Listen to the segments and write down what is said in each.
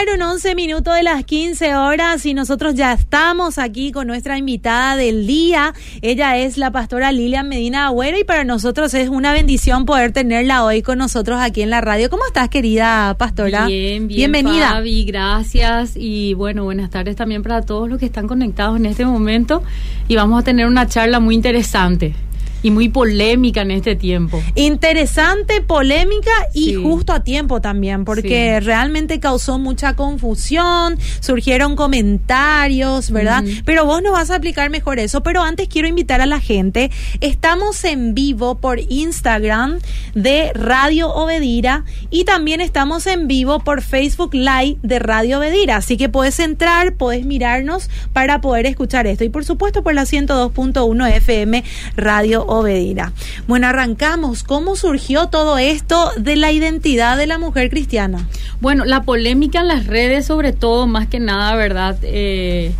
Pasaron 11 minutos de las 15 horas y nosotros ya estamos aquí con nuestra invitada del día. Ella es la pastora Lilian Medina Agüero y para nosotros es una bendición poder tenerla hoy con nosotros aquí en la radio. ¿Cómo estás, querida pastora? Bien, bien. Bienvenida. Fabi, gracias y bueno, buenas tardes también para todos los que están conectados en este momento y vamos a tener una charla muy interesante y muy polémica en este tiempo. Interesante, polémica y Sí. justo a tiempo también, porque Sí. realmente causó mucha confusión, surgieron comentarios, ¿verdad? Pero vos nos vas a aplicar mejor eso. Pero antes quiero invitar a la gente, estamos en vivo por Instagram de Radio Obedira y también estamos en vivo por Facebook Live de Radio Obedira. Así que puedes entrar, puedes mirarnos para poder escuchar esto. Y por supuesto por la 102.1 FM Radio Obedira. Bueno, arrancamos. ¿Cómo surgió todo esto de la identidad de la mujer cristiana? Bueno, la polémica en las redes, sobre todo, más que nada, ¿verdad? Eh,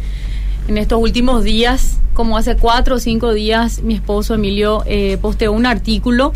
en estos últimos días, como hace cuatro o cinco días, mi esposo Emilio eh, posteó un artículo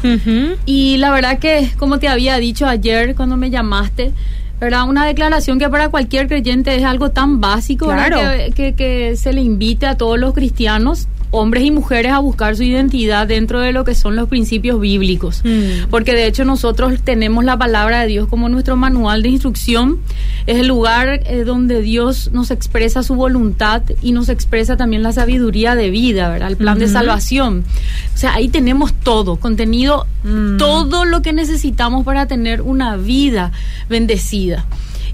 y la verdad que, como te había dicho ayer cuando me llamaste, ¿verdad? Una declaración que para cualquier creyente es algo tan básico, ¿verdad? Claro. Que, que- que se le invite a todos los cristianos, hombres y mujeres, a buscar su identidad dentro de lo que son los principios bíblicos. Mm. Porque de hecho nosotros tenemos la palabra de Dios como nuestro manual de instrucción. Es el lugar eh, donde Dios nos expresa su voluntad y nos expresa también la sabiduría de vida, ¿verdad? El plan de salvación. O sea, ahí tenemos todo, contenido, Mm. todo lo que necesitamos para tener una vida bendecida.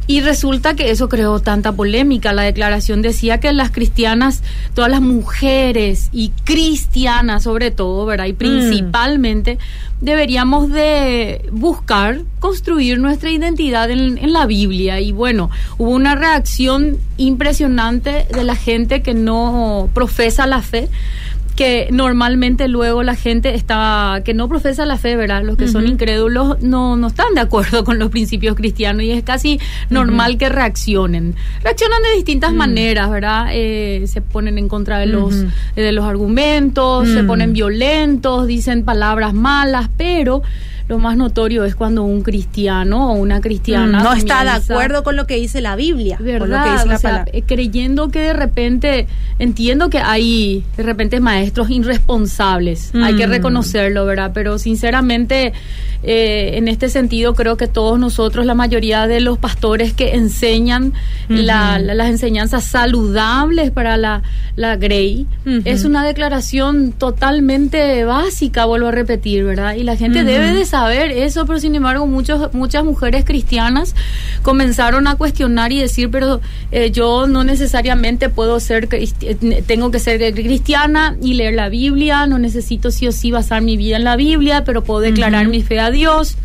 Y resulta que eso creó tanta polémica. La declaración decía que las cristianas, todas las mujeres y cristianas sobre todo, ¿verdad? Y principalmente deberíamos de buscar construir nuestra identidad en, en la Biblia. Y bueno, hubo una reacción impresionante de la gente que no profesa la fe que normalmente luego la gente está que no profesa la fe, ¿verdad? Los que son incrédulos no, no están de acuerdo con los principios cristianos y es casi normal que reaccionen. Reaccionan de distintas maneras, ¿verdad? Eh, se ponen en contra de los, eh, de los argumentos, se ponen violentos, dicen palabras malas, pero lo más notorio es cuando un cristiano o una cristiana Mm, no está de acuerdo con lo que dice la Biblia, con lo que ¿Verdad? dice la O sea, palabra. eh, creyendo que de repente, entiendo que hay de repente maestros irresponsables, hay que Mm. reconocerlo, ¿verdad? Pero sinceramente, eh, en este sentido, creo que todos nosotros, la mayoría de los pastores que enseñan la- las enseñanzas saludables para la, la Grey, es una declaración totalmente básica, vuelvo a repetir, ¿verdad? Y la gente debe de saber eso, pero sin embargo muchos, muchas mujeres cristianas comenzaron a cuestionar y decir, pero eh, yo no necesariamente puedo ser, tengo que ser cristiana y leer la Biblia, no necesito sí o sí basar mi vida en la Biblia, pero puedo declarar mi fe a Dios.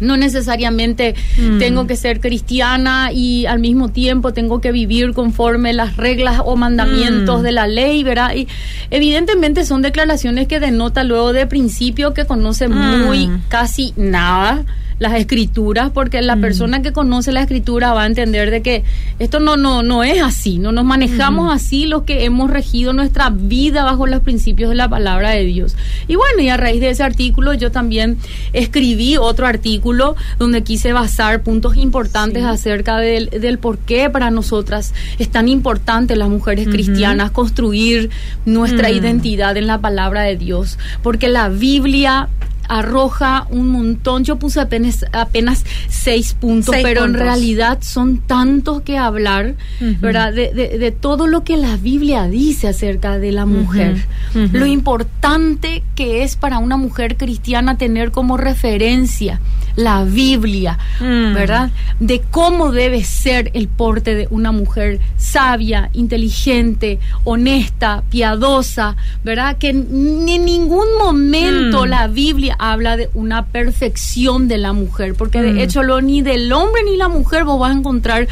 No necesariamente Mm. tengo que ser cristiana y al mismo tiempo tengo que vivir conforme las reglas o mandamientos Mm. de la ley, ¿verdad? Y evidentemente son declaraciones que denotan luego de principio que conoce Mm. muy casi nada las escrituras porque la Mm. persona que conoce la escritura va a entender de que esto no no no es así, no nos manejamos así los que hemos regido nuestra vida bajo los principios de la palabra de Dios. Y bueno, y a raíz de ese artículo yo también escribí otro artículo donde quise basar puntos importantes Sí. acerca del, del por qué para nosotras es tan importante las mujeres cristianas construir nuestra identidad en la palabra de Dios, porque la Biblia arroja un montón. Yo puse apenas, apenas seis puntos, Seis pero en realidad son tantos que hablar. ¿verdad? De, de- de todo lo que la Biblia dice acerca de la mujer. Lo importante que es para una mujer cristiana tener como referencia la Biblia, Mm. ¿verdad? De cómo debe ser el porte de una mujer sabia, inteligente, honesta, piadosa, ¿verdad? Que ni en ningún momento Mm. la Biblia habla de una perfección de la mujer, porque Mm. de hecho lo, ni del hombre ni la mujer vos vas a encontrar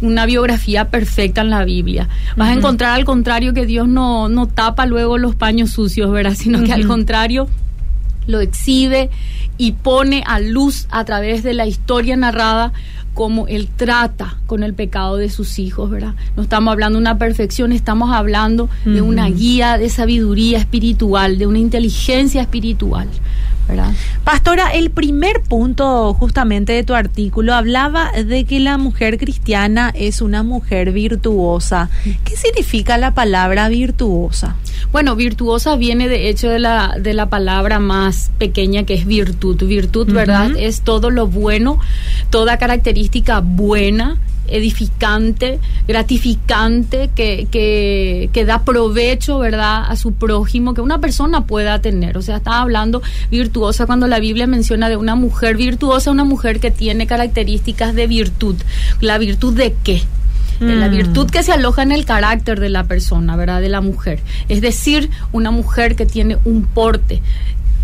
una biografía perfecta en la Biblia. Vas a Ujú. encontrar al contrario que Dios no, no tapa luego los paños sucios, ¿verdad? Sino que al Ujú. contrario lo exhibe y pone a luz a través de la historia narrada cómo él trata con el pecado de sus hijos, ¿verdad? No estamos hablando de una perfección, estamos hablando de una guía de sabiduría espiritual, de una inteligencia espiritual, ¿verdad? Pastora, el primer punto justamente de tu artículo hablaba de que la mujer cristiana es una mujer virtuosa. ¿Qué significa la palabra virtuosa? Bueno, virtuosa viene de hecho de la, de la palabra más pequeña que es virtud. Virtud, ¿verdad? Es todo lo bueno, toda característica buena edificante, gratificante, que, que, que, da provecho, ¿verdad?, a su prójimo, que una persona pueda tener. O sea, está hablando virtuosa cuando la Biblia menciona de una mujer virtuosa, una mujer que tiene características de virtud. ¿La virtud de qué? de la mm. virtud que se aloja en el carácter de la persona, ¿verdad? De la mujer. Es decir, una mujer que tiene un porte,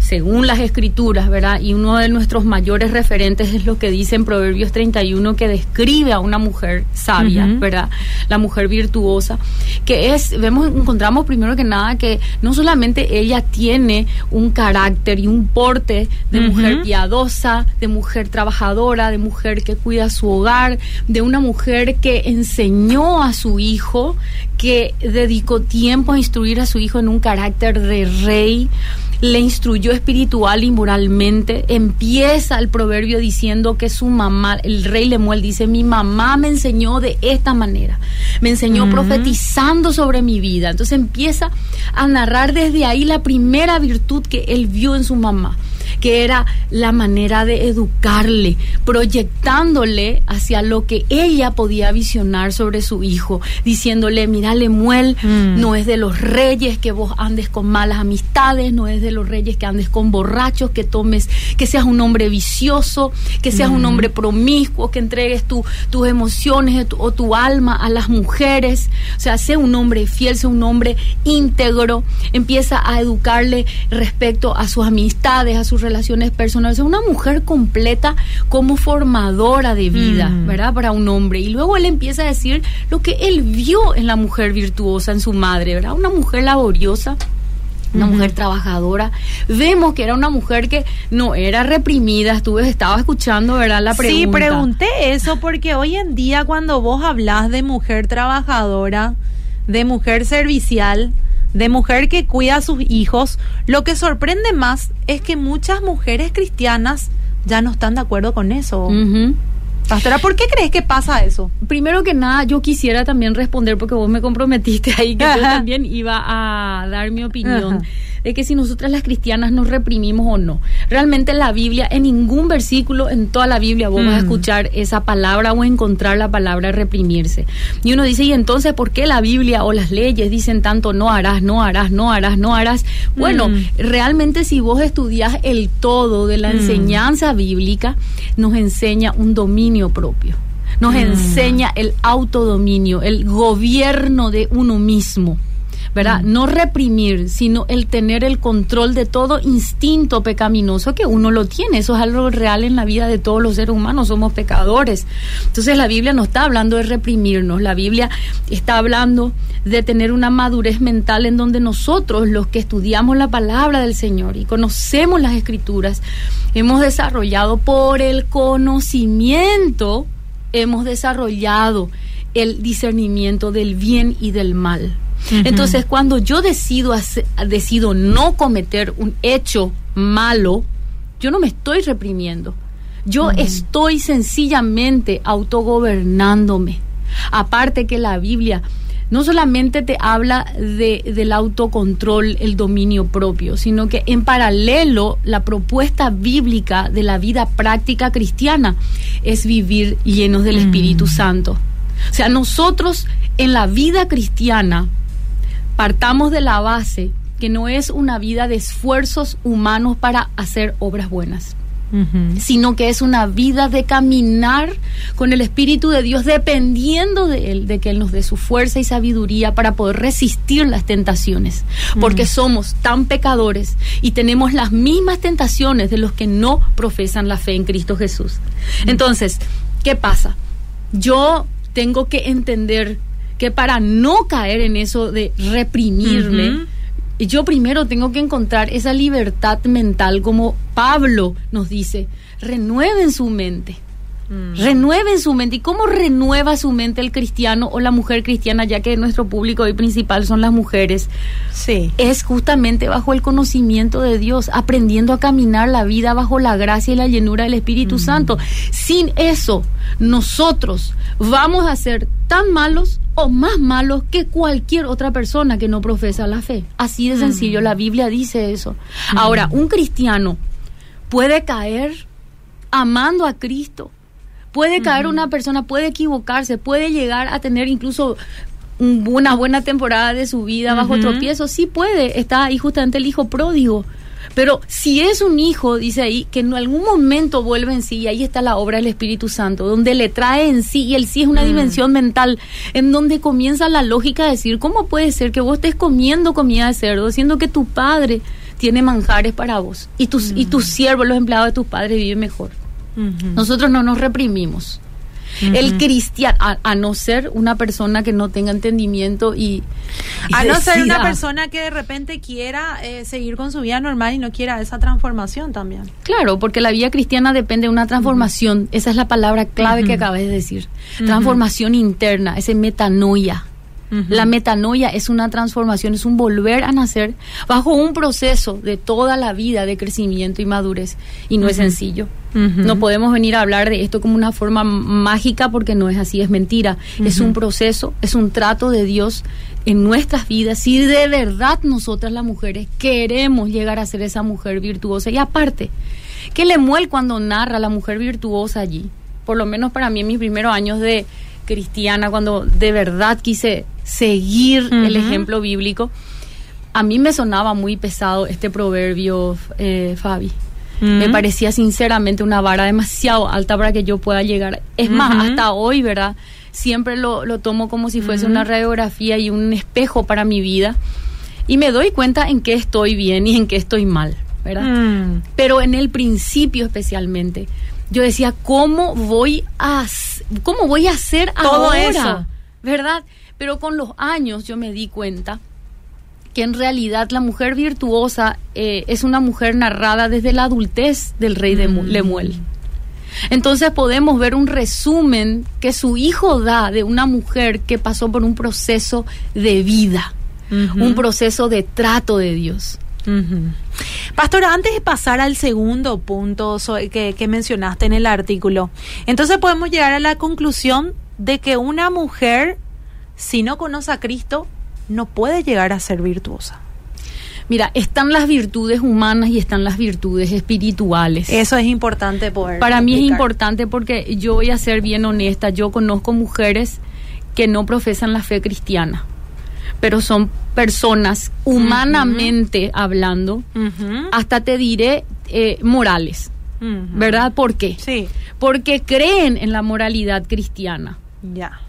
según las escrituras, ¿verdad? Y uno de nuestros mayores referentes es lo que dice en Proverbios 31 que describe a una mujer sabia, ¿verdad? La mujer virtuosa, que es, vemos, encontramos primero que nada que no solamente ella tiene un carácter y un porte de mujer piadosa, de mujer trabajadora, de mujer que cuida su hogar, de una mujer que enseñó a su hijo, que dedicó tiempo a instruir a su hijo en un carácter de rey, le instruyó espiritual y moralmente. Empieza el proverbio diciendo que su mamá, el rey Lemuel dice, mi mamá me enseñó de esta manera, me enseñó profetizando sobre mi vida. Entonces empieza a narrar desde ahí la primera virtud que él vio en su mamá que era la manera de educarle, proyectándole hacia lo que ella podía visionar sobre su hijo, diciéndole, mira, Lemuel, mm. no es de los reyes que vos andes con malas amistades, no es de los reyes que andes con borrachos, que tomes, que seas un hombre vicioso, que seas un mm. hombre promiscuo, que entregues tu, tus emociones o tu alma a las mujeres, o sea, sea un hombre fiel, sea un hombre íntegro, empieza a educarle respecto a sus amistades, a sus relaciones personales, es una mujer completa como formadora de vida, mm. ¿verdad? Para un hombre. Y luego él empieza a decir lo que él vio en la mujer virtuosa, en su madre, ¿verdad? Una mujer laboriosa, una mujer trabajadora. Vemos que era una mujer que no era reprimida. Estuve, estaba escuchando, ¿verdad? La pregunta. Sí, pregunté eso porque hoy en día cuando vos hablas de mujer trabajadora, de mujer servicial, de mujer que cuida a sus hijos, lo que sorprende más es que muchas mujeres cristianas ya no están de acuerdo con eso. Pastora, ¿por qué crees que pasa eso? Primero que nada, yo quisiera también responder porque vos me comprometiste ahí que yo también iba a dar mi opinión de que si nosotras las cristianas nos reprimimos o no. Realmente en la Biblia, en ningún versículo en toda la Biblia vos vas a mm. escuchar esa palabra o encontrar la palabra reprimirse. Y uno dice, ¿y entonces por qué la Biblia o las leyes dicen tanto no harás, no harás, no harás, no harás? Bueno, mm. realmente si vos estudias el todo de la mm. enseñanza bíblica, nos enseña un dominio propio nos enseña el autodominio, el gobierno de uno mismo. ¿Verdad? No reprimir, sino el tener el control de todo instinto pecaminoso que uno lo tiene. Eso es algo real en la vida de todos los seres humanos, somos pecadores. Entonces la Biblia no está hablando de reprimirnos, la Biblia está hablando de tener una madurez mental en donde nosotros, los que estudiamos la palabra del Señor y conocemos las escrituras, hemos desarrollado por el conocimiento, hemos desarrollado el discernimiento del bien y del mal. Entonces, cuando yo decido, decido no cometer un hecho malo, yo no me estoy reprimiendo. Yo estoy sencillamente autogobernándome. Aparte que la Biblia no solamente te habla de, del autocontrol, el dominio propio, sino que en paralelo la propuesta bíblica de la vida práctica cristiana es vivir llenos del Espíritu Santo. O sea, nosotros en la vida cristiana partamos de la base que no es una vida de esfuerzos humanos para hacer obras buenas. sino que es una vida de caminar con el Espíritu de Dios, dependiendo de Él, de que Él nos dé su fuerza y sabiduría para poder resistir las tentaciones, porque somos tan pecadores y tenemos las mismas tentaciones de los que no profesan la fe en Cristo Jesús. Entonces, ¿qué pasa? Yo tengo que entender que para no caer en eso de reprimirme, yo primero tengo que encontrar esa libertad mental, como Pablo nos dice, renueven su mente. Mm. Renueven su mente. ¿Y cómo renueva su mente el cristiano o la mujer cristiana, ya que nuestro público hoy principal son las mujeres? Sí. Es justamente bajo el conocimiento de Dios, aprendiendo a caminar la vida bajo la gracia y la llenura del Espíritu mm. Santo. Sin eso, nosotros vamos a ser tan malos o más malos que cualquier otra persona que no profesa la fe. Así de sencillo, mm. la Biblia dice eso. Ahora, un cristiano puede caer amando a Cristo Puede caer una persona, puede equivocarse, puede llegar a tener incluso una buena temporada de su vida bajo tropiezo, sí puede, está ahí justamente el hijo pródigo. Pero si es un hijo, dice ahí, que en algún momento vuelve en sí, y ahí está la obra del Espíritu Santo, donde le trae en sí, y el sí es una mm. dimensión mental, en donde comienza la lógica de decir, ¿cómo puede ser que vos estés comiendo comida de cerdo, siendo que tu padre tiene manjares para vos, y tus, y tus mm. siervos, los empleados de tus padres, viven mejor? Nosotros no nos reprimimos. El cristiano, a, no ser una persona que no tenga entendimiento y... a no ser una persona que de repente quiera eh, seguir con su vida normal y no quiera esa transformación también. Claro, porque la vida cristiana depende de una transformación. Esa es la palabra clave que acabas de decir. Transformación interna, ese metanoia. La metanoia es una transformación, es un volver a nacer bajo un proceso de toda la vida de crecimiento y madurez. Y no es sencillo. No podemos venir a hablar de esto como una forma mágica porque no es así, es mentira. Es un proceso, es un trato de Dios en nuestras vidas. Si de verdad nosotras las mujeres queremos llegar a ser esa mujer virtuosa. Y aparte, que Lemuel cuando narra a la mujer virtuosa allí, por lo menos para mí en mis primeros años de cristiana, cuando de verdad quise seguir el ejemplo bíblico, a mí me sonaba muy pesado este proverbio, eh, Fabi. Me parecía sinceramente una vara demasiado alta para que yo pueda llegar. Es más, hasta hoy, ¿verdad? Siempre lo, lo tomo como si fuese una radiografía y un espejo para mi vida. Y me doy cuenta en qué estoy bien y en qué estoy mal, ¿verdad? Mm. Pero en el principio especialmente, yo decía, ¿cómo voy a, cómo voy a hacer Todo ahora? Eso. ¿Verdad? Pero con los años yo me di cuenta que en realidad la mujer virtuosa eh, es una mujer narrada desde la adultez del rey de mm. Lemuel. Entonces podemos ver un resumen que su hijo da de una mujer que pasó por un proceso de vida, un proceso de trato de Dios. Pastora, antes de pasar al segundo punto que, que mencionaste en el artículo, entonces podemos llegar a la conclusión de que una mujer, si no conoce a Cristo, no puede llegar a ser virtuosa. Mira, están las virtudes humanas y están las virtudes espirituales. Eso es importante poder. Para mí es importante porque yo voy a ser bien honesta, yo conozco mujeres que no profesan la fe cristiana, pero son personas humanamente hablando, hasta te diré eh, morales, ¿verdad? ¿Por qué? Sí. Porque creen en la moralidad cristiana. Ya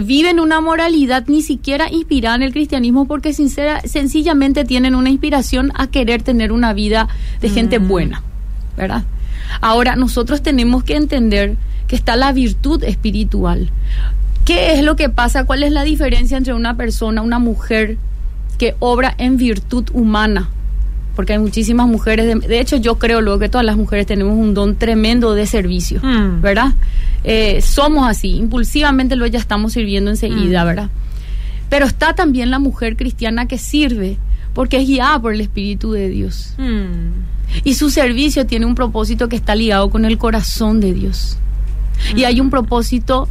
viven una moralidad ni siquiera inspirada en el cristianismo porque sincera, sencillamente tienen una inspiración a querer tener una vida de gente mm. buena, ¿verdad? Ahora, nosotros tenemos que entender que está la virtud espiritual. ¿Qué es lo que pasa? ¿Cuál es la diferencia entre una persona, una mujer que obra en virtud humana? Porque hay muchísimas mujeres, de, hecho yo creo luego que todas las mujeres tenemos un don tremendo de servicio, mm. ¿verdad? Eh, somos así, impulsivamente lo ya estamos sirviendo enseguida, mm. ¿verdad? Pero está también la mujer cristiana que sirve porque es guiada por el Espíritu de Dios. Mm. Y su servicio tiene un propósito que está ligado con el corazón de Dios. Y hay un propósito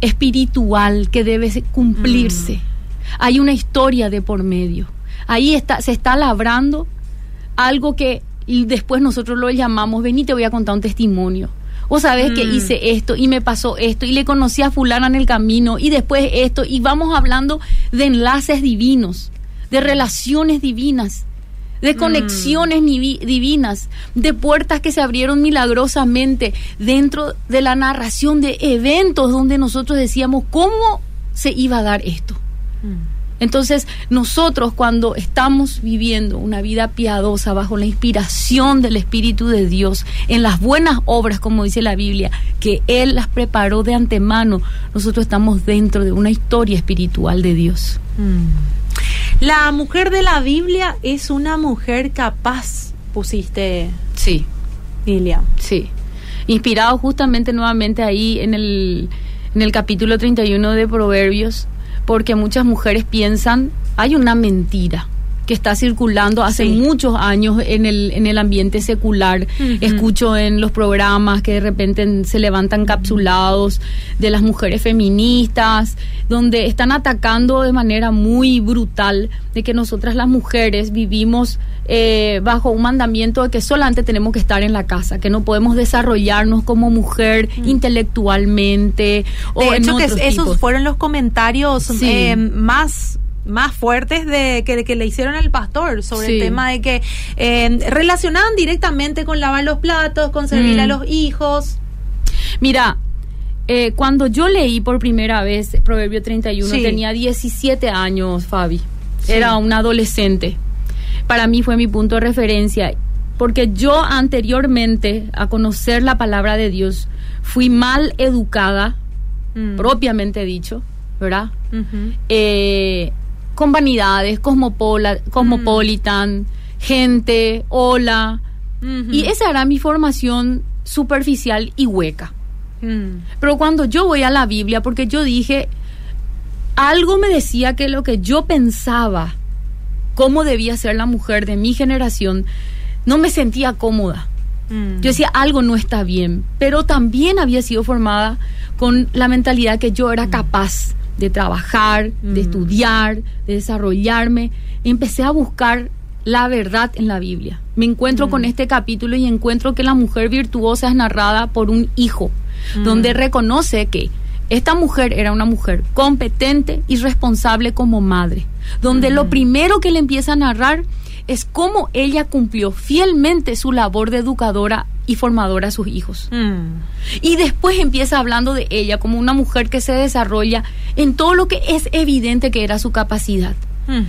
espiritual que debe cumplirse. Hay una historia de por medio. Ahí está, se está labrando algo que después nosotros lo llamamos, ven y te voy a contar un testimonio vos sabés que mm. hice esto y me pasó esto y le conocí a fulana en el camino y después esto y vamos hablando de enlaces divinos, de relaciones divinas, de mm. conexiones divinas, de puertas que se abrieron milagrosamente dentro de la narración de eventos donde nosotros decíamos cómo se iba a dar esto. Mm. Entonces, nosotros cuando estamos viviendo una vida piadosa bajo la inspiración del Espíritu de Dios, en las buenas obras, como dice la Biblia, que Él las preparó de antemano, nosotros estamos dentro de una historia espiritual de Dios. Mm. La mujer de la Biblia es una mujer capaz, pusiste. Sí. Lilia. Sí. inspirado justamente nuevamente ahí en el, en el capítulo 31 de Proverbios, porque muchas mujeres piensan, hay una mentira que está circulando hace Sí. muchos años en el, en el ambiente secular. Escucho en los programas que de repente se levantan capsulados de las mujeres feministas, donde están atacando de manera muy brutal de que nosotras las mujeres vivimos eh, bajo un mandamiento de que solamente tenemos que estar en la casa, que no podemos desarrollarnos como mujer intelectualmente o De en hecho, que otros esos tipos. fueron los comentarios Sí. eh, más más fuertes de que, que le hicieron al pastor sobre el tema de que eh, relacionaban directamente con lavar los platos, con servir Mm. a los hijos. Mira, eh, cuando yo leí por primera vez Proverbio 31, Sí. tenía 17 años, Fabi. Sí. Era un adolescente. Para mí fue mi punto de referencia, porque yo anteriormente a conocer la palabra de Dios fui mal educada, Mm. propiamente dicho, ¿verdad? Eh, con vanidades, cosmopola, cosmopolitan, gente, hola. Y esa era mi formación superficial y hueca. Mm. Pero cuando yo voy a la Biblia, porque yo dije, algo me decía que lo que yo pensaba, cómo debía ser la mujer de mi generación, no me sentía cómoda. Mm. Yo decía, algo no está bien, pero también había sido formada con la mentalidad que yo era capaz de trabajar, Mm. de estudiar, de desarrollarme. Empecé a buscar la verdad en la Biblia. Me encuentro Mm. con este capítulo y encuentro que la mujer virtuosa es narrada por un hijo, Mm. donde reconoce que esta mujer era una mujer competente y responsable como madre, donde lo primero que le empieza a narrar es cómo ella cumplió fielmente su labor de educadora y formadora a sus hijos. Mm. Y después empieza hablando de ella como una mujer que se desarrolla en todo lo que es evidente que era su capacidad.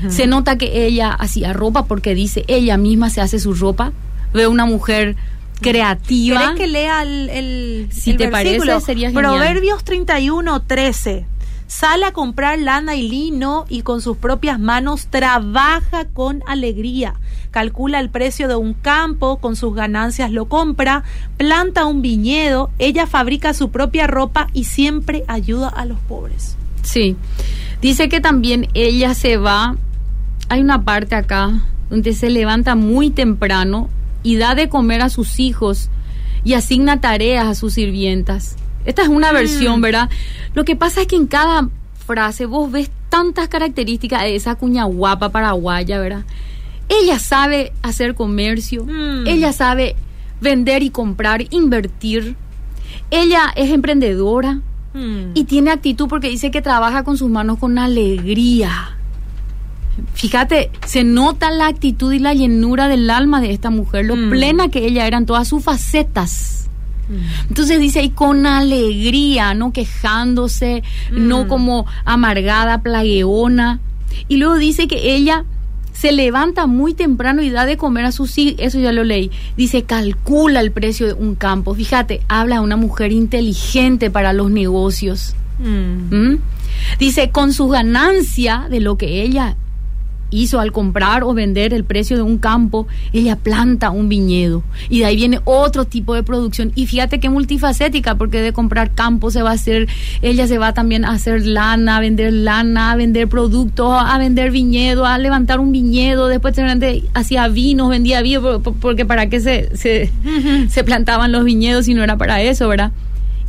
Se nota que ella hacía ropa porque dice ella misma se hace su ropa. Ve una mujer creativa. ¿Querés que lea el, el, Si el te parece, versículo? sería genial. Proverbios 31, 13. Sale a comprar lana y lino y con sus propias manos trabaja con alegría. Calcula el precio de un campo, con sus ganancias lo compra, planta un viñedo, ella fabrica su propia ropa y siempre ayuda a los pobres. Sí. Dice que también ella se va. Hay una parte acá donde se levanta muy temprano y da de comer a sus hijos y asigna tareas a sus sirvientas. Esta es una versión, ¿verdad? Lo que pasa es que en cada frase vos ves tantas características de esa cuña guapa paraguaya, ¿verdad? Ella sabe hacer comercio, Mm. ella sabe vender y comprar, invertir. Ella es emprendedora, Mm. y tiene actitud porque dice que trabaja con sus manos con alegría. Fíjate, se nota la actitud y la llenura del alma de esta mujer, lo Mm. plena que ella era en todas sus facetas. Mm. Entonces dice, y con alegría, no quejándose, Mm. no como amargada, plagueona. Y luego dice que ella se levanta muy temprano y da de comer a sus hijos, eso ya lo leí. Dice, calcula el precio de un campo. Fíjate, habla de una mujer inteligente para los negocios. Mm. ¿Mm? Dice, con su ganancia de lo que ella hizo al comprar o vender el precio de un campo, ella planta un viñedo. Y de ahí viene otro tipo de producción. Y fíjate qué multifacética, porque de comprar campo se va a hacer, ella se va también a hacer lana, a vender lana, a vender productos, a vender viñedo, a levantar un viñedo, después seguramente hacía vinos, vendía vino, por- por- porque para qué se, se, se plantaban los viñedos si no era para eso, ¿verdad?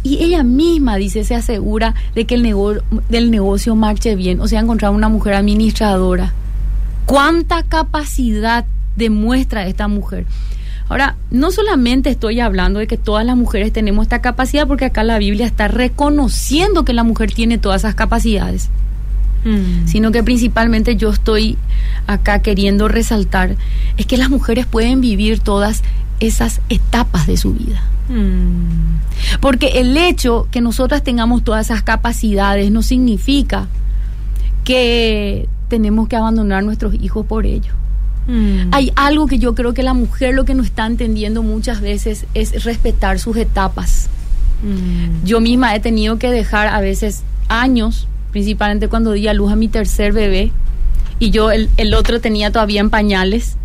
Y ella misma, dice, se asegura de que el nego del negocio marche bien. O sea, encontrar una mujer administradora. ¿Cuánta capacidad demuestra esta mujer? Ahora, no solamente estoy hablando de que todas las mujeres tenemos esta capacidad, porque acá la Biblia está reconociendo que la mujer tiene todas esas capacidades, Mm. sino que principalmente yo estoy acá queriendo resaltar, es que las mujeres pueden vivir todas esas etapas de su vida. Mm. Porque el hecho que nosotras tengamos todas esas capacidades no significa que tenemos que abandonar nuestros hijos por ello. Mm. Hay algo que yo creo que la mujer lo que no está entendiendo muchas veces es respetar sus etapas. Mm. Yo misma he tenido que dejar a veces años, principalmente cuando di a luz a mi tercer bebé, y yo el, el otro tenía todavía en pañales,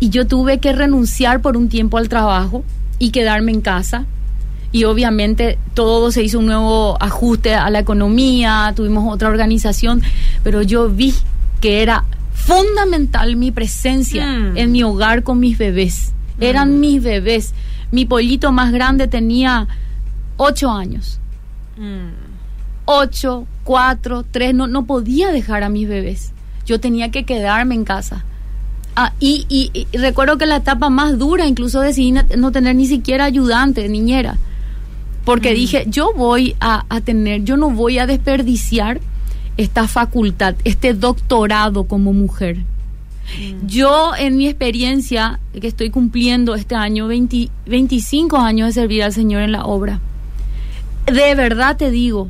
y yo tuve que renunciar por un tiempo al trabajo y quedarme en casa. y obviamente todo se hizo un nuevo ajuste a la economía, tuvimos otra organización, pero yo vi que era fundamental mi presencia Mm. en mi hogar con mis bebés. Eran mis bebés. Mi pollito más grande tenía ocho años. Mm. Ocho, cuatro, tres, no, no podía dejar a mis bebés. Yo tenía que quedarme en casa. Ah, y, y- y recuerdo que la etapa más dura, incluso decidí no- no tener ni siquiera ayudante, niñera. Porque dije, yo voy a, a tener, yo no voy a desperdiciar esta facultad, este doctorado como mujer. Yo, en mi experiencia, que estoy cumpliendo este año 20 25 años de servir al Señor en la obra, de verdad te digo,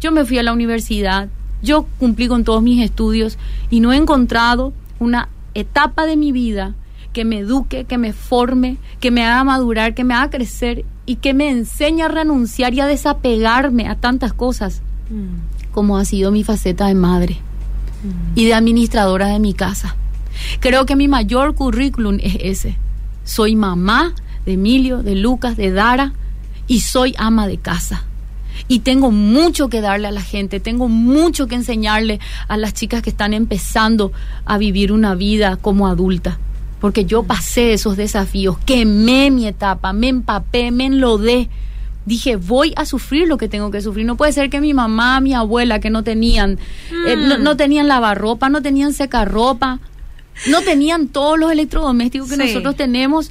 yo me fui a la universidad, yo cumplí con todos mis estudios y no he encontrado una etapa de mi vida que me eduque, que me forme, que me haga madurar, que me haga crecer y que me enseñe a renunciar y a desapegarme a tantas cosas Mm. Como ha sido mi faceta de madre y de administradora de mi casa. Creo que mi mayor currículum es ese. Soy mamá de Emilio, de Lucas, de Dara y soy ama de casa. Y tengo mucho que darle a la gente, tengo mucho que enseñarle a las chicas que están empezando a vivir una vida como adulta. Porque yo pasé esos desafíos, quemé mi etapa, me empapé, me enlodé. Dije, voy a sufrir lo que tengo que sufrir. No puede ser que mi mamá, mi abuela, que no tenían, eh, no, no tenían lavarropa, no tenían secarropa, no tenían todos los electrodomésticos que Sí. nosotros tenemos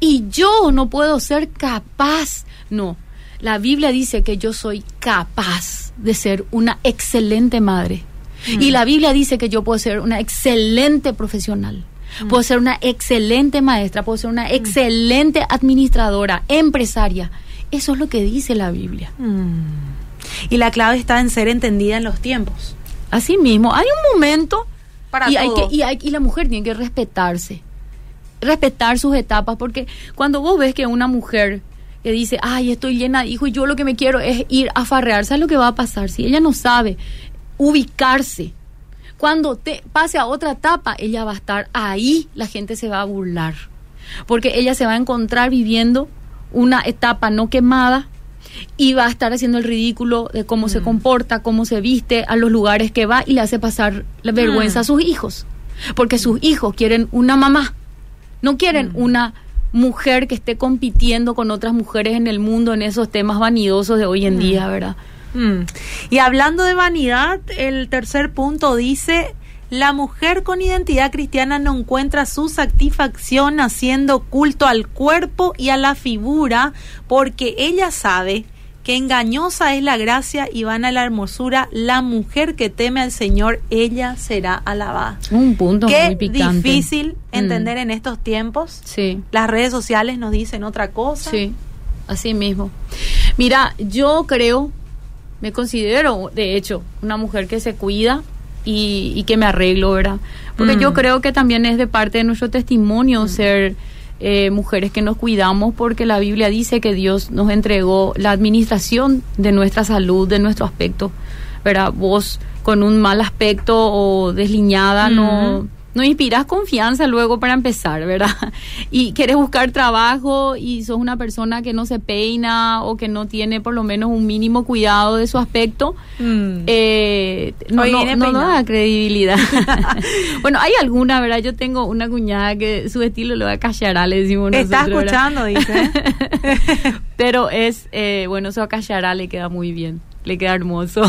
y yo no puedo ser capaz. No, la Biblia dice que yo soy capaz de ser una excelente madre. Y la Biblia dice que yo puedo ser una excelente profesional. Puedo ser una excelente maestra, puedo ser una excelente administradora, empresaria. Eso es lo que dice la Biblia. Mm. Y la clave está en ser entendida en los tiempos. Así mismo, hay un momento Para y, hay todo. que, y, hay- y la mujer tiene que respetarse, respetar sus etapas, porque cuando vos ves que una mujer que dice, ay, estoy llena de hijos y yo lo que me quiero es ir a farrear, ¿sabes lo que va a pasar? Si ella no sabe ubicarse, cuando te pase a otra etapa, ella va a estar ahí, la gente se va a burlar, porque ella se va a encontrar viviendo una etapa no quemada, y va a estar haciendo el ridículo de cómo se comporta, cómo se viste, a los lugares que va y le hace pasar la vergüenza a sus hijos. Porque sus hijos quieren una mamá, no quieren una mujer que esté compitiendo con otras mujeres en el mundo en esos temas vanidosos de hoy en día, ¿verdad? Mm. Y hablando de vanidad, el tercer punto dice, la mujer con identidad cristiana no encuentra su satisfacción haciendo culto al cuerpo y a la figura porque ella sabe que engañosa es la gracia y vana la hermosura, la mujer que teme al Señor, ella será alabada. Un punto muy Qué picante. difícil Mm. entender en estos tiempos. Sí. Las redes sociales nos dicen otra cosa. Sí, así mismo. Mira, yo creo, me considero, de hecho, una mujer que se cuida y, y que me arreglo, ¿verdad? Porque Mm. yo creo que también es de parte de nuestro testimonio ser eh, mujeres que nos cuidamos, porque la Biblia dice que Dios nos entregó la administración de nuestra salud, de nuestro aspecto, ¿verdad? Vos con un mal aspecto o desliñada no Mm. no inspiras confianza luego para empezar, ¿verdad? Y quieres buscar trabajo y sos una persona que no se peina o que no tiene por lo menos un mínimo cuidado de su aspecto, Mm. eh, no, no, no, no da credibilidad. bueno, hay alguna, ¿verdad? Yo tengo una cuñada que su estilo lo va a callar, le decimos Está nosotros. ¿verdad? escuchando, dice. Pero es, eh, bueno, su acallará le queda muy bien, le queda hermoso.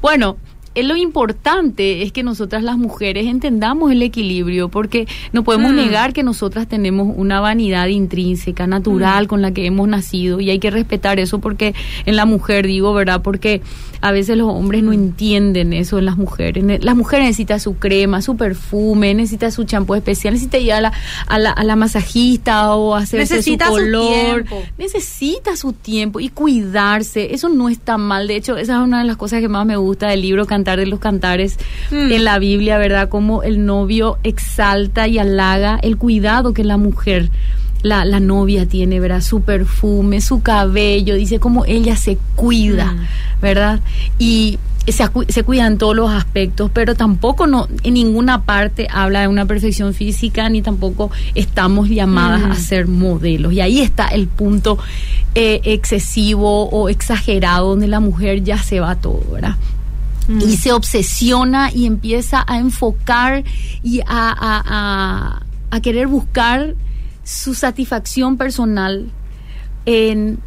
bueno, lo importante es que nosotras las mujeres entendamos el equilibrio, porque no podemos Mm. negar que nosotras tenemos una vanidad intrínseca, natural, con la que hemos nacido, y hay que respetar eso porque en la mujer, digo, ¿verdad? Porque a veces los hombres no entienden eso en las mujeres. Las mujeres necesitan su crema, su perfume, necesitan su champú especial, necesita ir a la, a la, a la masajista o hacerse Necesita su su color. tiempo. necesita su tiempo y cuidarse. Eso no está mal. De hecho, esa es una de las cosas que más me gusta del libro Cantar de los Cantares Mm. en la Biblia, ¿verdad? Como el novio exalta y halaga el cuidado que la mujer. La, la novia tiene, ¿verdad? Su perfume, su cabello, dice cómo ella se cuida, Mm. ¿verdad? Y se, se cuidan todos los aspectos, pero tampoco no, en ninguna parte habla de una perfección física, ni tampoco estamos llamadas a ser modelos. Y ahí está el punto eh, excesivo o exagerado donde la mujer ya se va todo, ¿verdad? Y se obsesiona y empieza a enfocar y a, a querer buscar su satisfacción personal en,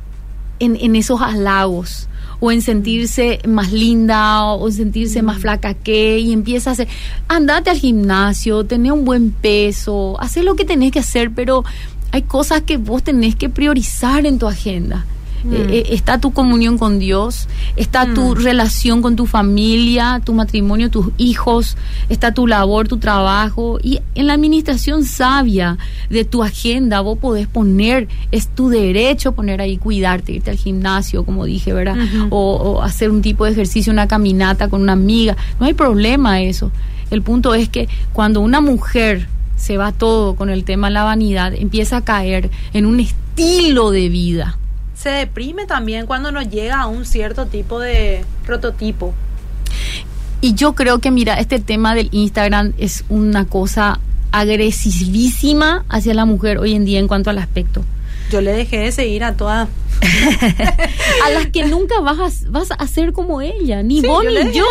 en, esos halagos o en sentirse más linda o en sentirse más flaca que y empieza a hacer, andate al gimnasio, tener un buen peso, hacer lo que tenés que hacer, pero hay cosas que vos tenés que priorizar en tu agenda. Mm. Eh, eh, está tu comunión con Dios, está tu mm. relación con tu familia, tu matrimonio, tus hijos, está tu labor, tu trabajo. Y en la administración sabia de tu agenda vos podés poner, es tu derecho poner ahí, cuidarte, irte al gimnasio, como dije, ¿verdad? o, hacer un tipo de ejercicio, una caminata con una amiga. No hay problema eso. El punto es que cuando una mujer se va todo con el tema de la vanidad, empieza a caer en un estilo de vida se deprime también cuando no llega a un cierto tipo de prototipo. Y yo creo que, mira, este tema del Instagram es una cosa agresivísima hacia la mujer hoy en día en cuanto al aspecto. Yo le dejé de seguir a todas a las que nunca vas a, vas a ser como ella, ni vos ni yo.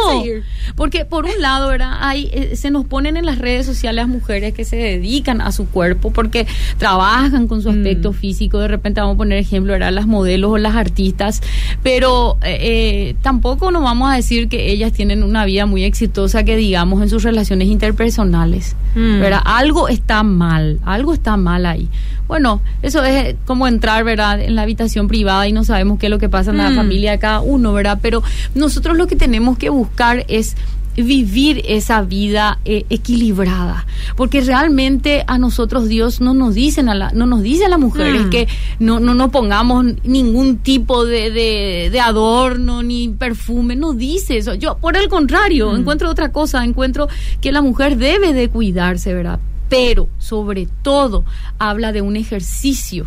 Porque por un lado, ¿verdad? Hay, eh, se nos ponen en las redes sociales mujeres que se dedican a su cuerpo porque trabajan con su mm. aspecto físico. De repente vamos a poner ejemplo, ¿verdad? Las modelos o las artistas. Pero eh, eh, tampoco nos vamos a decir que ellas tienen una vida muy exitosa que digamos en sus relaciones interpersonales. Mm. ¿Verdad? Algo está mal, algo está mal ahí. Bueno, eso es como entrar, ¿verdad? En la habitación privada y no sabemos qué es lo que pasa en la mm. familia de cada uno, ¿verdad? Pero nosotros lo que tenemos que buscar es vivir esa vida eh, equilibrada porque realmente a nosotros Dios no nos dicen a la, no nos dice a las mujeres mm. que no no nos pongamos ningún tipo de, de, adorno ni perfume no dice eso yo por el contrario mm. encuentro otra cosa encuentro que la mujer debe de cuidarse verdad pero sobre todo habla de un ejercicio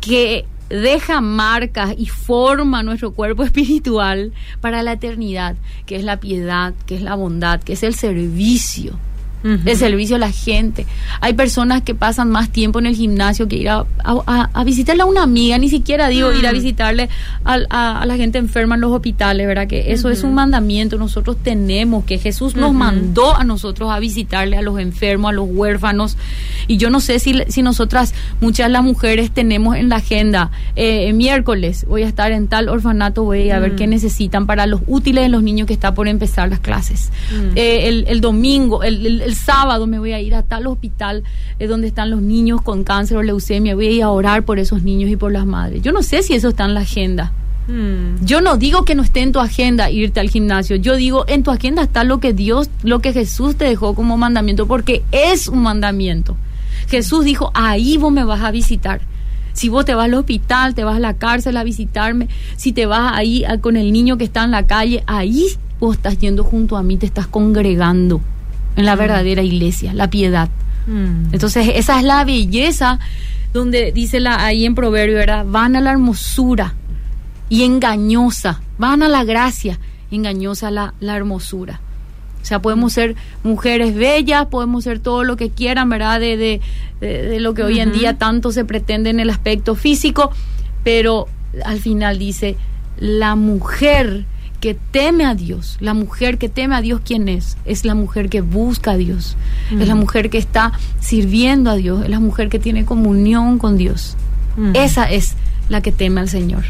que deja marcas y forma nuestro cuerpo espiritual para la eternidad, que es la piedad, que es la bondad, que es el servicio el servicio a la gente. Hay personas que pasan más tiempo en el gimnasio que ir a, a, visitarle a una amiga, ni siquiera digo ir a mm. visitarle a, la gente enferma en los hospitales, ¿verdad? Que eso es un mandamiento, nosotros tenemos, que Jesús nos mandó a nosotros a visitarle a los enfermos, a los huérfanos. Y yo no sé si, si nosotras, muchas de las mujeres, tenemos en la agenda, eh, miércoles voy a estar en tal orfanato, voy a ver mm. qué necesitan para los útiles de los niños que está por empezar las clases. Mm. Eh, el, el, domingo, el, el sábado me voy a ir a tal hospital eh, donde están los niños con cáncer o leucemia, voy a ir a orar por esos niños y por las madres. Yo no sé si eso está en la agenda. Hmm. Yo no digo que no esté en tu agenda irte al gimnasio, yo digo en tu agenda está lo que Dios, lo que Jesús te dejó como mandamiento, porque es un mandamiento. Jesús dijo, ahí vos me vas a visitar. Si vos te vas al hospital, te vas a la cárcel a visitarme, si te vas ahí con el niño que está en la calle, ahí vos estás yendo junto a mí, te estás congregando en la verdadera iglesia, la piedad. Mm. Entonces, esa es la belleza donde dice la, ahí en Proverbio, ¿verdad? Van a la hermosura y engañosa, van a la gracia, engañosa la, la hermosura. O sea, podemos ser mujeres bellas, podemos ser todo lo que quieran, ¿verdad? De, de, de, lo que hoy en día tanto se pretende en el aspecto físico, pero al final dice, la mujer que teme a Dios, la mujer que teme a Dios, ¿quién es? Es la mujer que busca a Dios, es la mm. mujer que está sirviendo a Dios, es la mujer que tiene comunión con Dios. Mm. Esa es la que teme al Señor.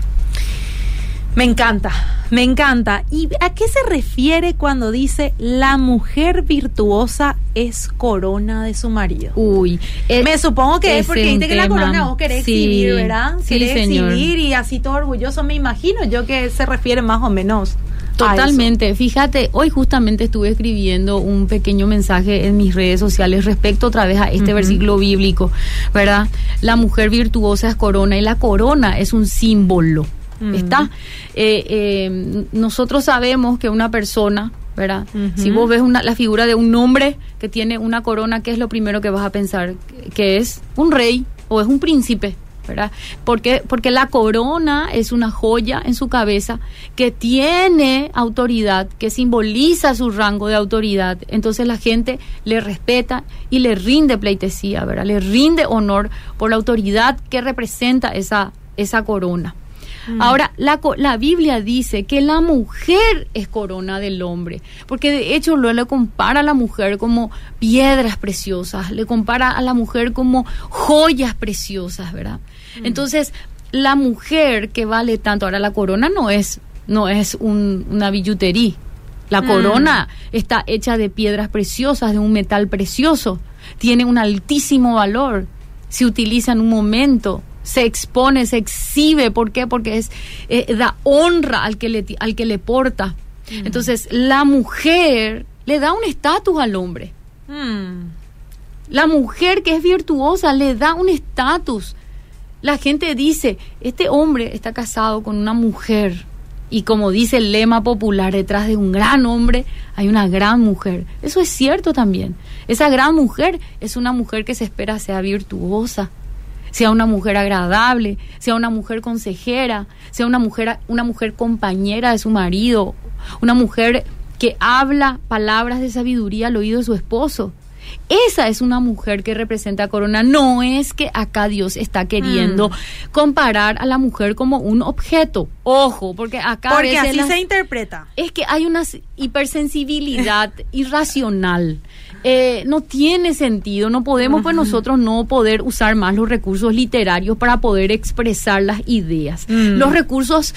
Me encanta, me encanta. ¿Y a qué se refiere cuando dice la mujer virtuosa es corona de su marido? Uy, me supongo que es porque dice que la corona vos querés exhibir, ¿verdad? Sí, exhibir y así todo orgulloso, me imagino yo que se refiere más o menos. Totalmente. Fíjate, hoy justamente estuve escribiendo un pequeño mensaje en mis redes sociales respecto otra vez a este versículo bíblico, ¿verdad? La mujer virtuosa es corona y la corona es un símbolo ¿Está? Eh, eh, nosotros sabemos que una persona, ¿verdad? Si vos ves una, la figura de un hombre que tiene una corona, ¿qué es lo primero que vas a pensar? Que es un rey o es un príncipe. ¿verdad? Porque, porque la corona es una joya en su cabeza que tiene autoridad, que simboliza su rango de autoridad. Entonces la gente le respeta y le rinde pleitesía, ¿verdad? Le rinde honor por la autoridad que representa esa, esa corona. Mm. Ahora, la, la Biblia dice que la mujer es corona del hombre, porque de hecho lo le compara a la mujer como piedras preciosas, le compara a la mujer como joyas preciosas, ¿verdad? Mm. Entonces, la mujer que vale tanto, ahora la corona no es, no es una billutería, la mm. corona está hecha de piedras preciosas, de un metal precioso, tiene un altísimo valor, se utiliza en un momento se expone, se exhibe. ¿Por qué? Porque es, eh, da honra al que le, al que le porta. Mm. Entonces, la mujer le da un estatus al hombre. Mm. La mujer que es virtuosa le da un estatus. La gente dice, este hombre está casado con una mujer. Y como dice el lema popular, detrás de un gran hombre hay una gran mujer. Eso es cierto también. Esa gran mujer es una mujer que se espera sea virtuosa, sea una mujer agradable, sea una mujer consejera, sea una mujer, una mujer compañera de su marido, una mujer que habla palabras de sabiduría al oído de su esposo. Esa es una mujer que representa a Corona. No es que acá Dios está queriendo mm. comparar a la mujer como un objeto. Ojo, porque acá. Porque así se interpreta. Es que hay una hipersensibilidad irracional eh, no tiene sentido, no podemos pues nosotros no poder usar más los recursos literarios para poder expresar las ideas. Mm. Los recursos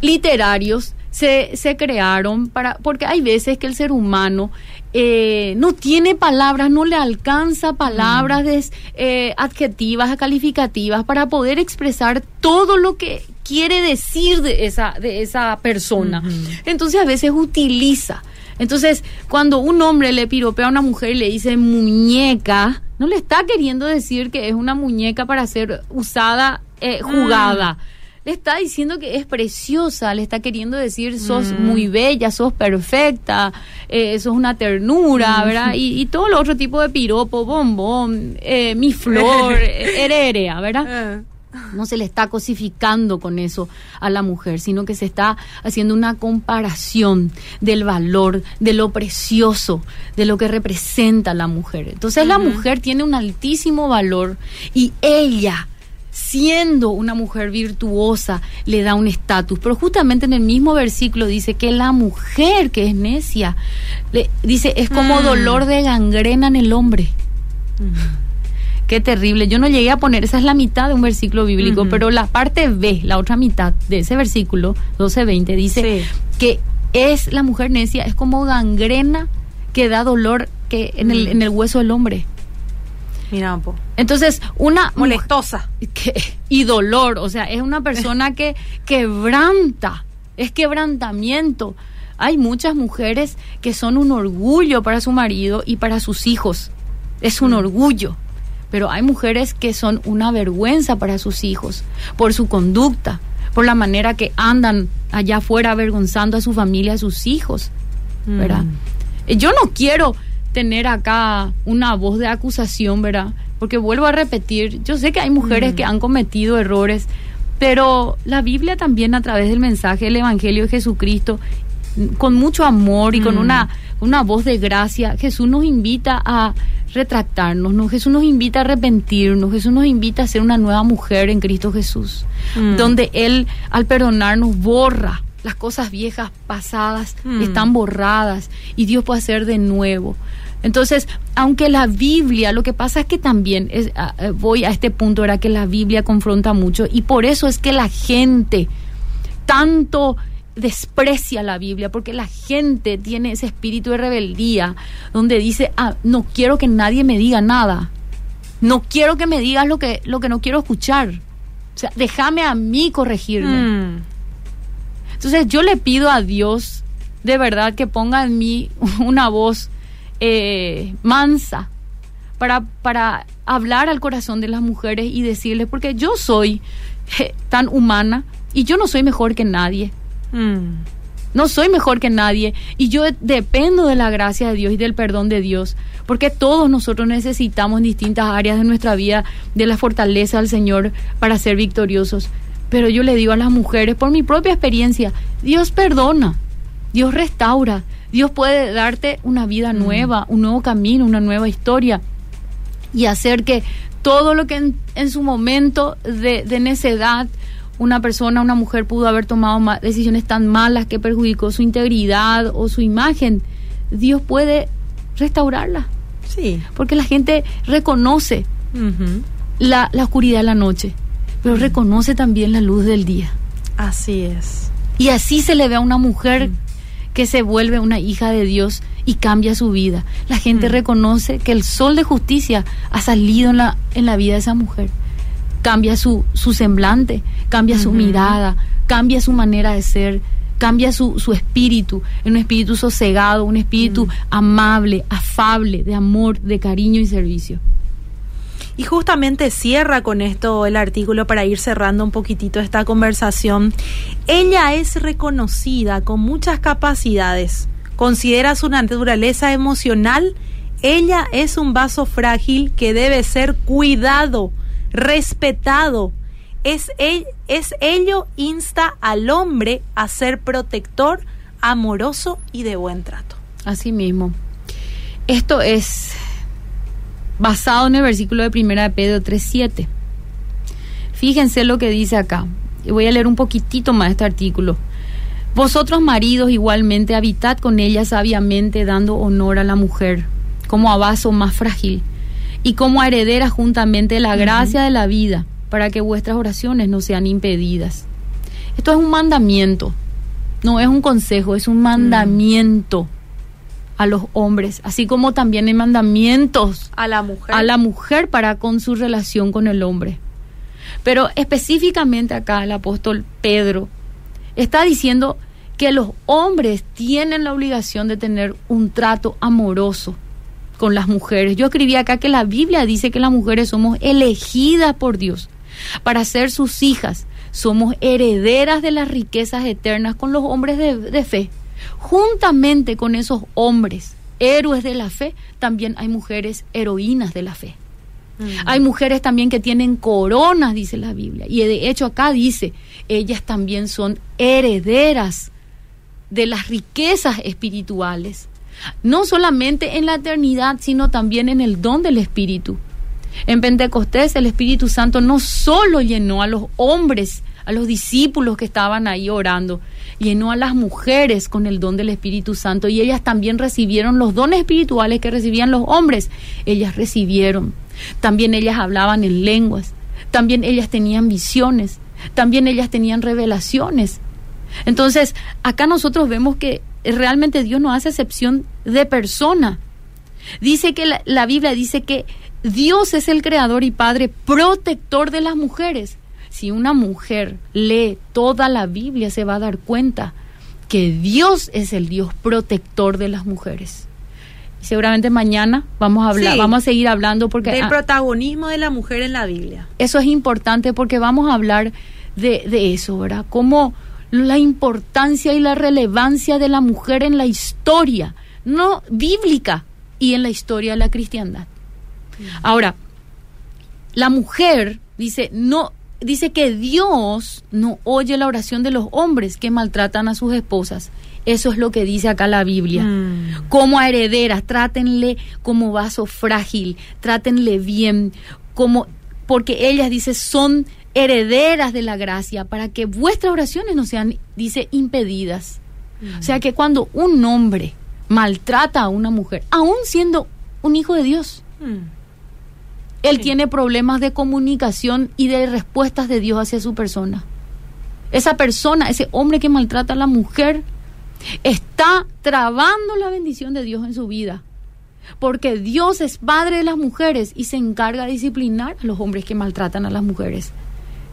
literarios se, se, crearon para, porque hay veces que el ser humano eh, no tiene palabras, no le alcanza palabras mm. eh, adjetivas, calificativas para poder expresar todo lo que quiere decir de esa, de esa persona. Entonces a veces utiliza entonces, cuando un hombre le piropea a una mujer y le dice muñeca, no le está queriendo decir que es una muñeca para ser usada, eh, jugada. Mm. Le está diciendo que es preciosa, le está queriendo decir sos mm. muy bella, sos perfecta, eh, sos una ternura, mm. ¿verdad? Y, y, todo lo otro tipo de piropo, bombón, eh, mi flor, hererea, ¿verdad? No se le está cosificando con eso a la mujer, sino que se está haciendo una comparación del valor, de lo precioso, de lo que representa la mujer. Entonces la mujer tiene un altísimo valor y ella, siendo una mujer virtuosa, le da un estatus. Pero justamente en el mismo versículo dice que la mujer que es necia, le, dice, es como mm. dolor de gangrena en el hombre. Qué terrible. Yo no llegué a poner, esa es la mitad de un versículo bíblico, pero la parte B, la otra mitad de ese versículo, 12-20, dice que es la mujer necia, es como gangrena que da dolor que en, el, mm. en el hueso del hombre. Mira, po. Entonces, una molestosa y dolor, o sea, es una persona que quebranta, es quebrantamiento. Hay muchas mujeres que son un orgullo para su marido y para sus hijos. Es un mm. orgullo pero hay mujeres que son una vergüenza para sus hijos por su conducta, por la manera que andan allá afuera avergonzando a su familia, a sus hijos, ¿verdad? Mm. Yo no quiero tener acá una voz de acusación, ¿verdad? Porque vuelvo a repetir, yo sé que hay mujeres mm. que han cometido errores, pero la Biblia también a través del mensaje del Evangelio de Jesucristo, con mucho amor y con mm. una, una voz de gracia, Jesús nos invita a retractarnos, ¿no? Jesús nos invita a arrepentirnos, Jesús nos invita a ser una nueva mujer en Cristo Jesús, mm. donde Él al perdonarnos borra las cosas viejas pasadas, mm. están borradas y Dios puede hacer de nuevo. Entonces, aunque la Biblia, lo que pasa es que también es, voy a este punto, era que la Biblia confronta mucho y por eso es que la gente tanto desprecia la Biblia, porque la gente tiene ese espíritu de rebeldía donde dice, ah, no quiero que nadie me diga nada, no quiero que me digas lo que, lo que no quiero escuchar, o sea, déjame a mí corregirme. Mm. Entonces yo le pido a Dios de verdad que ponga en mí una voz eh, mansa para, para hablar al corazón de las mujeres y decirles, porque yo soy eh, tan humana y yo no soy mejor que nadie. Mm. No soy mejor que nadie y yo dependo de la gracia de Dios y del perdón de Dios, porque todos nosotros necesitamos en distintas áreas de nuestra vida de la fortaleza del Señor para ser victoriosos. Pero yo le digo a las mujeres, por mi propia experiencia, Dios perdona, Dios restaura, Dios puede darte una vida mm. nueva, un nuevo camino, una nueva historia y hacer que todo lo que en, su momento de, de necedad una persona, una mujer pudo haber tomado decisiones tan malas que perjudicó su integridad o su imagen, Dios puede restaurarla. Sí. Porque la gente reconoce la, oscuridad de la noche, pero reconoce también la luz del día. Así es. Y así se le ve a una mujer que se vuelve una hija de Dios y cambia su vida. La gente reconoce que el sol de justicia ha salido en la, en la vida de esa mujer cambia su, su semblante, cambia su mirada, cambia su manera de ser, cambia su, su espíritu, en un espíritu sosegado, un espíritu amable, afable, de amor, de cariño y servicio. Y justamente cierra con esto el artículo para ir cerrando un poquitito esta conversación. Ella es reconocida con muchas capacidades. Considera su naturaleza emocional. Ella es un vaso frágil que debe ser cuidado respetado. Es, es ello insta al hombre a ser protector, amoroso y de buen trato. Así mismo. Esto es basado en el versículo de primera de Pedro 3.7. Fíjense lo que dice acá. Voy a leer un poquitito más este artículo. Vosotros maridos igualmente habitad con ella sabiamente dando honor a la mujer como a vaso más frágil y como heredera juntamente la gracia de la vida, para que vuestras oraciones no sean impedidas. Esto es un mandamiento, no es un consejo, es un mandamiento a los hombres, así como también hay mandamientos a la mujer, a la mujer para con su relación con el hombre. Pero específicamente acá el apóstol Pedro está diciendo que los hombres tienen la obligación de tener un trato amoroso con las mujeres. Yo escribí acá que la Biblia dice que las mujeres somos elegidas por Dios para ser sus hijas. Somos herederas de las riquezas eternas con los hombres de, fe. Juntamente con esos hombres, héroes de la fe, también hay mujeres heroínas de la fe. Mm. Hay mujeres también que tienen coronas, dice la Biblia. Y de hecho acá dice, ellas también son herederas de las riquezas espirituales no solamente en la eternidad, sino también en el don del Espíritu. En Pentecostés el Espíritu Santo no solo llenó a los hombres, a los discípulos que estaban ahí orando, llenó a las mujeres con el don del Espíritu Santo y ellas también recibieron los dones espirituales que recibían los hombres. Ellas recibieron. También ellas hablaban en lenguas, también ellas tenían visiones, también ellas tenían revelaciones. Entonces, acá nosotros vemos que realmente Dios no hace excepción de persona. Dice que la, Biblia dice que Dios es el creador y padre protector de las mujeres. Si una mujer lee toda la Biblia se va a dar cuenta que Dios es el Dios protector de las mujeres. seguramente mañana vamos a hablar, vamos a seguir hablando porque del protagonismo de la mujer en la Biblia. Eso es importante porque vamos a hablar de, de eso, ¿verdad? Cómo la importancia y la relevancia de la mujer en la historia, no bíblica, y en la historia de la cristiandad. Ahora, la mujer dice, no, dice que Dios no oye la oración de los hombres que maltratan a sus esposas. Eso es lo que dice acá la Biblia. Mm. Como a herederas, trátenle como vaso frágil, trátenle bien, como porque ellas dice son herederas de la gracia para que vuestras oraciones no sean, dice, impedidas. O sea que cuando un hombre maltrata a una mujer, aún siendo un hijo de Dios, mm. él tiene problemas de comunicación y de respuestas de Dios hacia su persona. Esa persona, ese hombre que maltrata a la mujer, está trabando la bendición de Dios en su vida. Porque Dios es padre de las mujeres y se encarga de disciplinar a los hombres que maltratan a las mujeres.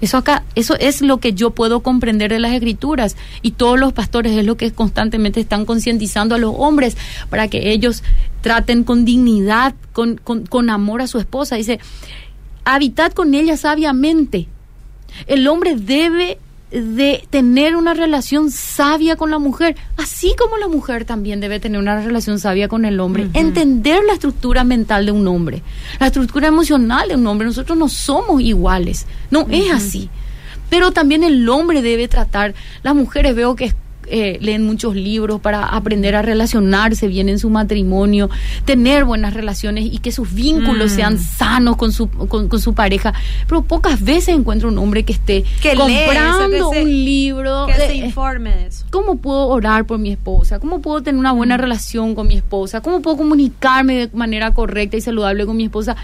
Eso acá, eso es lo que yo puedo comprender de las escrituras y todos los pastores es lo que constantemente están concientizando a los hombres para que ellos traten con dignidad, con, con, amor a su esposa. Dice, habitad con ella sabiamente. El hombre debe de tener una relación sabia con la mujer, así como la mujer también debe tener una relación sabia con el hombre, entender la estructura mental de un hombre, la estructura emocional de un hombre, nosotros no somos iguales, no es así. Pero también el hombre debe tratar, las mujeres veo que eh, leen muchos libros para aprender a relacionarse bien en su matrimonio, tener buenas relaciones y que sus vínculos mm. sean sanos con su, con, su pareja. Pero pocas veces encuentro un hombre que esté comprando un libro. Que se informe de eso. ¿Cómo puedo orar por mi esposa? ¿Cómo puedo tener una buena mm. relación con mi esposa? ¿Cómo puedo comunicarme de manera correcta y saludable con mi esposa?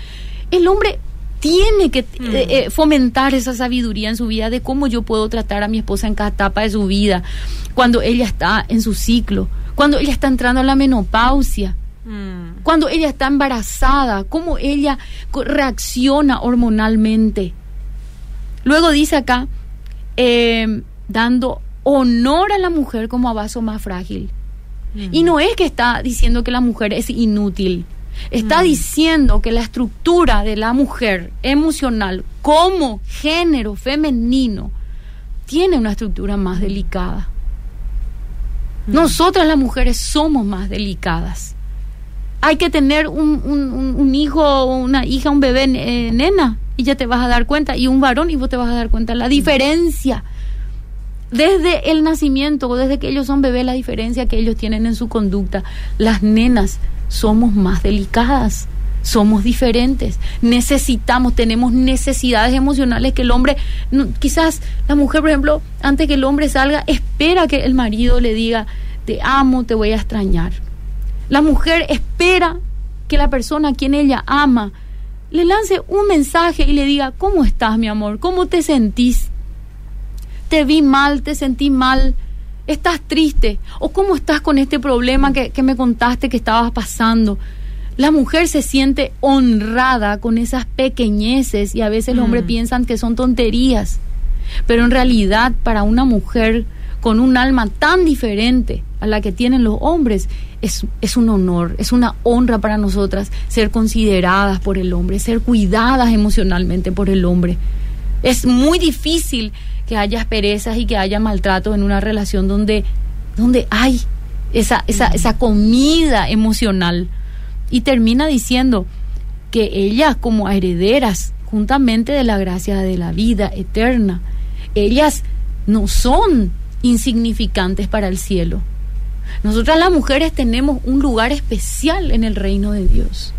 El hombre tiene que mm. eh, eh, fomentar esa sabiduría en su vida de cómo yo puedo tratar a mi esposa en cada etapa de su vida cuando ella está en su ciclo, cuando ella está entrando a la menopausia, mm. cuando ella está embarazada, cómo ella reacciona hormonalmente. Luego dice acá, em, dando honor a la mujer como a vaso más frágil. Mm. Y no es que está diciendo que la mujer es inútil. Está mm. diciendo que la estructura de la mujer emocional como género femenino tiene una estructura más delicada. Nosotras las mujeres somos más delicadas. Hay que tener un, un, hijo, una hija, un bebé, eh, nena, y ya te vas a dar cuenta, y un varón, y vos te vas a dar cuenta la diferencia. Desde el nacimiento, o desde que ellos son bebés, la diferencia que ellos tienen en su conducta. Las nenas somos más delicadas somos diferentes, necesitamos, tenemos necesidades emocionales que el hombre, quizás la mujer, por ejemplo, antes que el hombre salga, espera que el marido le diga, te amo, te voy a extrañar. La mujer espera que la persona a quien ella ama le lance un mensaje y le diga, ¿cómo estás, mi amor? ¿Cómo te sentís? Te vi mal, te sentí mal, estás triste, o cómo estás con este problema que, que me contaste que estabas pasando. La mujer se siente honrada con esas pequeñeces y a veces los hombres mm. piensan que son tonterías. Pero en realidad para una mujer con un alma tan diferente a la que tienen los hombres, es, es, un honor, es una honra para nosotras ser consideradas por el hombre, ser cuidadas emocionalmente por el hombre. Es muy difícil que haya asperezas y que haya maltrato en una relación donde, donde hay esa, esa, esa comida emocional y termina diciendo que ellas como herederas juntamente de la gracia de la vida eterna, ellas no son insignificantes para el cielo. Nosotras las mujeres tenemos un lugar especial en el reino de Dios.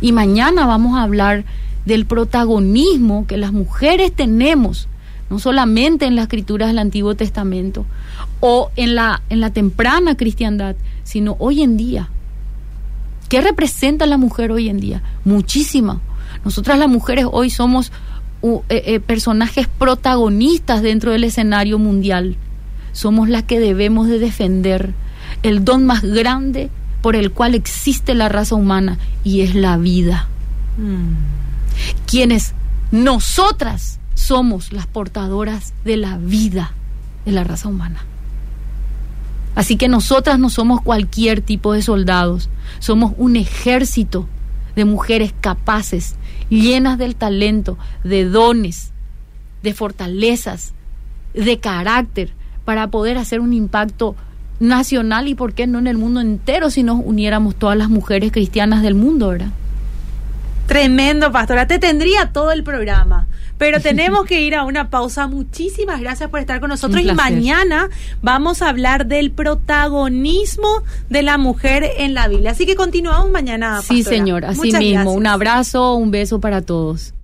Y mañana vamos a hablar del protagonismo que las mujeres tenemos, no solamente en las escrituras del Antiguo Testamento o en la, en la temprana cristiandad, sino hoy en día ¿Qué representa la mujer hoy en día? Muchísima. Nosotras las mujeres hoy somos eh, eh, personajes protagonistas dentro del escenario mundial. Somos las que debemos de defender el don más grande por el cual existe la raza humana y es la vida. Mm. Quienes nosotras somos las portadoras de la vida de la raza humana. Así que nosotras no somos cualquier tipo de soldados, somos un ejército de mujeres capaces, llenas del talento, de dones, de fortalezas, de carácter, para poder hacer un impacto nacional y, por qué no, en el mundo entero si nos uniéramos todas las mujeres cristianas del mundo, ¿verdad? Tremendo, pastora. Te tendría todo el programa. Pero tenemos que ir a una pausa. Muchísimas gracias por estar con nosotros. Y mañana vamos a hablar del protagonismo de la mujer en la Biblia. Así que continuamos mañana. Sí, señor. Así mismo. Un abrazo, un beso para todos.